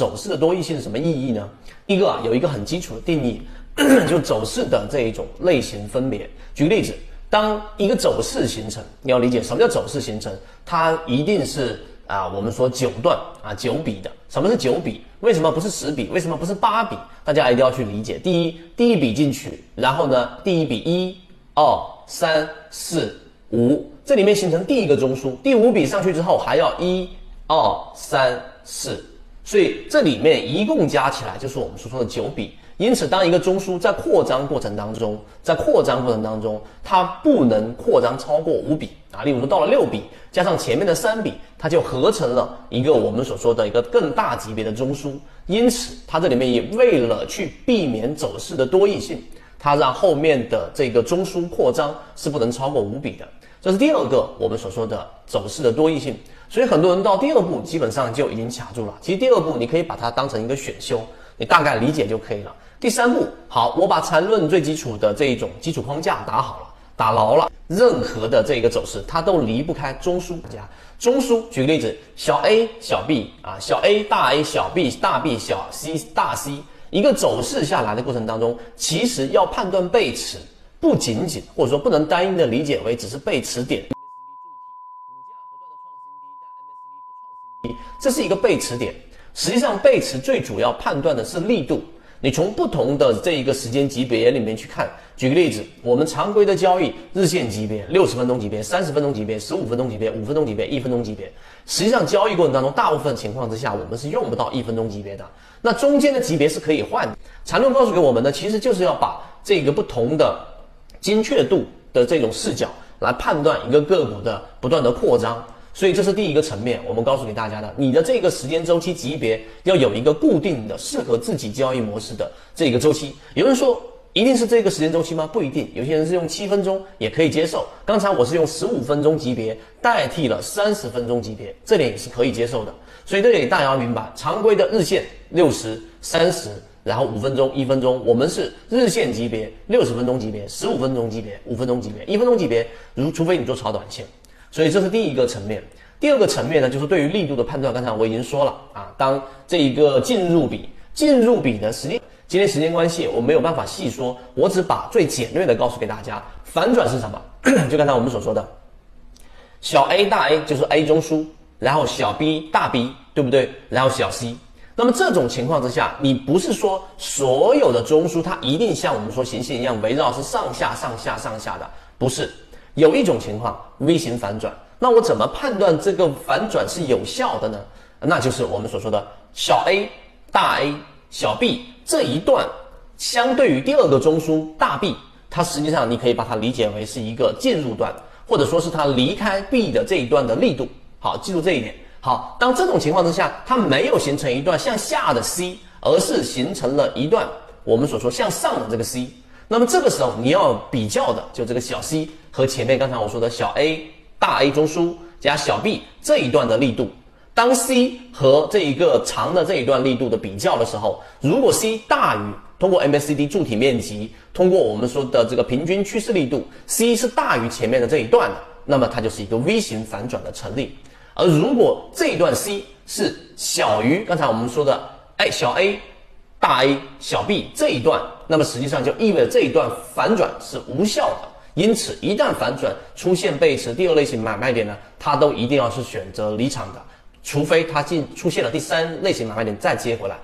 走势的多义性是什么意义呢？一个啊，有一个很基础的定义，就走势的这一种类型分别。举个例子，当一个走势形成，你要理解什么叫走势形成，它一定是啊，我们说九段啊，九笔的。什么是九笔？为什么不是十笔？为什么不是八笔？大家一定要去理解。第一，第一笔进去，然后呢，第一笔一、二、三、四、五，这里面形成第一个中枢。第五笔上去之后，还要一、二、三、四，所以这里面一共加起来就是我们所说的九笔。因此，当一个中枢在扩张过程当中，在扩张过程当中，它不能扩张超过五笔啊。例如说，到了六笔，加上前面的三笔，它就合成了一个我们所说的一个更大级别的中枢。因此，它这里面也为了去避免走势的多异性，它让后面的这个中枢扩张是不能超过五笔的。这是第二个我们所说的走势的多义性。所以，很多人到第二步基本上就已经卡住了。其实，第二步你可以把它当成一个选修，你大概理解就可以了。第三步，好，我把缠论最基础的这一种基础框架打好了，打牢了，任何的这个走势，它都离不开中枢家中枢。举个例子，小 a 小 b 啊，小 a 大 A 小 b 大 B 小 c 大 C，一个走势下来的过程当中，其实要判断背驰，不仅仅或者说不能单一的理解为只是背驰点股价不断的创新低但 mcn 不创新低，这是一个背驰点，实际上背驰最主要判断的是力度。你从不同的这一个时间级别里面去看，举个例子，我们常规的交易日线级别、六十分钟级别、三十分钟级别、十五分钟级别、五分钟级别、一分钟级别，实际上交易过程当中，大部分情况之下，我们是用不到一分钟级别的。那中间的级别是可以换的。缠论告诉给我们呢，其实就是要把这个不同的精确度的这种视角来判断一个个股的不断的扩张。所以这是第一个层面，我们告诉给大家的，你的这个时间周期级别要有一个固定的、适合自己交易模式的这个周期。有人说一定是这个时间周期吗？不一定，有些人是用七分钟也可以接受。刚才我是用十五分钟级别代替了三十分钟级别，这点也是可以接受的。所以这里大家要明白，常规的日线六十、三十，然后五分钟、一分钟，我们是日线级别、六十分钟级别、十五分钟级别、五分钟级别、一分钟级别，如除非你做超短线。所以这是第一个层面，第二个层面呢，就是对于力度的判断。刚才我已经说了啊，当这一个进入比，进入比的时间，今天时间关系，我没有办法细说，我只把最简略的告诉给大家。反转是什么？就刚才我们所说的，小 a 大 A 就是 A 中枢，然后小 b 大 B，对不对？然后小 c，那么这种情况之下，你不是说所有的中枢它一定像我们说行星一样围绕是上下上下上下的，不是。有一种情况，V 型反转，那我怎么判断这个反转是有效的呢？那就是我们所说的小 a、大 A、小 b 这一段，相对于第二个中枢大 B，它实际上你可以把它理解为是一个进入段，或者说是它离开 B 的这一段的力度。好，记住这一点。好，当这种情况之下，它没有形成一段向下的 C，而是形成了一段我们所说向上的这个 C。那么这个时候你要比较的就这个小 c 和前面刚才我说的小 a 大 A 中枢加小 b 这一段的力度，当 c 和这一个长的这一段力度的比较的时候，如果 c 大于通过 MACD 柱体面积，通过我们说的这个平均趋势力度，c 是大于前面的这一段的，那么它就是一个 V 型反转的成立。而如果这一段 c 是小于刚才我们说的哎小 a 大 A 小 B 这一段。那么实际上就意味着这一段反转是无效的，因此一旦反转出现背驰，第二类型买卖点呢，它都一定要是选择离场的，除非它进出现了第三类型买卖点再接回来。